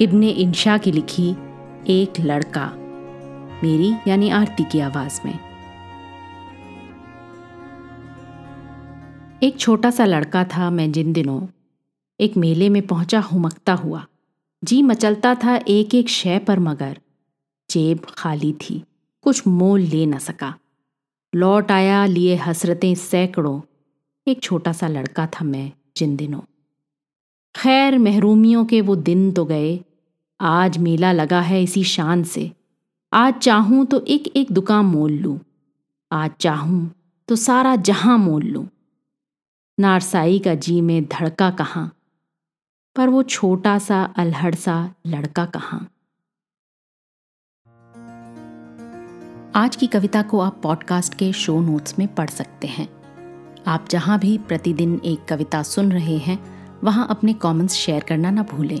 इब्ने इंशा की लिखी एक लड़का, मेरी यानी आरती की आवाज़ में। एक छोटा सा लड़का था मैं जिन दिनों एक मेले में पहुँचा हुमकता हुआ। जी मचलता था एक एक शय पर मगर, जेब खाली थी, कुछ मोल ले न सका। लौट आया, लिए हसरतें सैकड़ों, एक छोटा सा लड़का था मैं जिन दिनों। खैर, महरूमियों के वो दिन तो गए आज मेला लगा है इसी शान से। आज चाहूँ तो एक एक दुकान मोल लूँ। आज चाहूँ तो सारा जहाँ मोल लूँ। नारसाई का जी में धड़का कहाँ, पर वो छोटा सा, अलहड़ सा लड़का कहाँ। आज की कविता को आप पॉडकास्ट के शो नोट्स में पढ़ सकते हैं। आप जहाँ भी प्रतिदिन एक कविता सुन रहे हैं, वहाँ अपने कमेंट्स शेयर करना ना भूलें।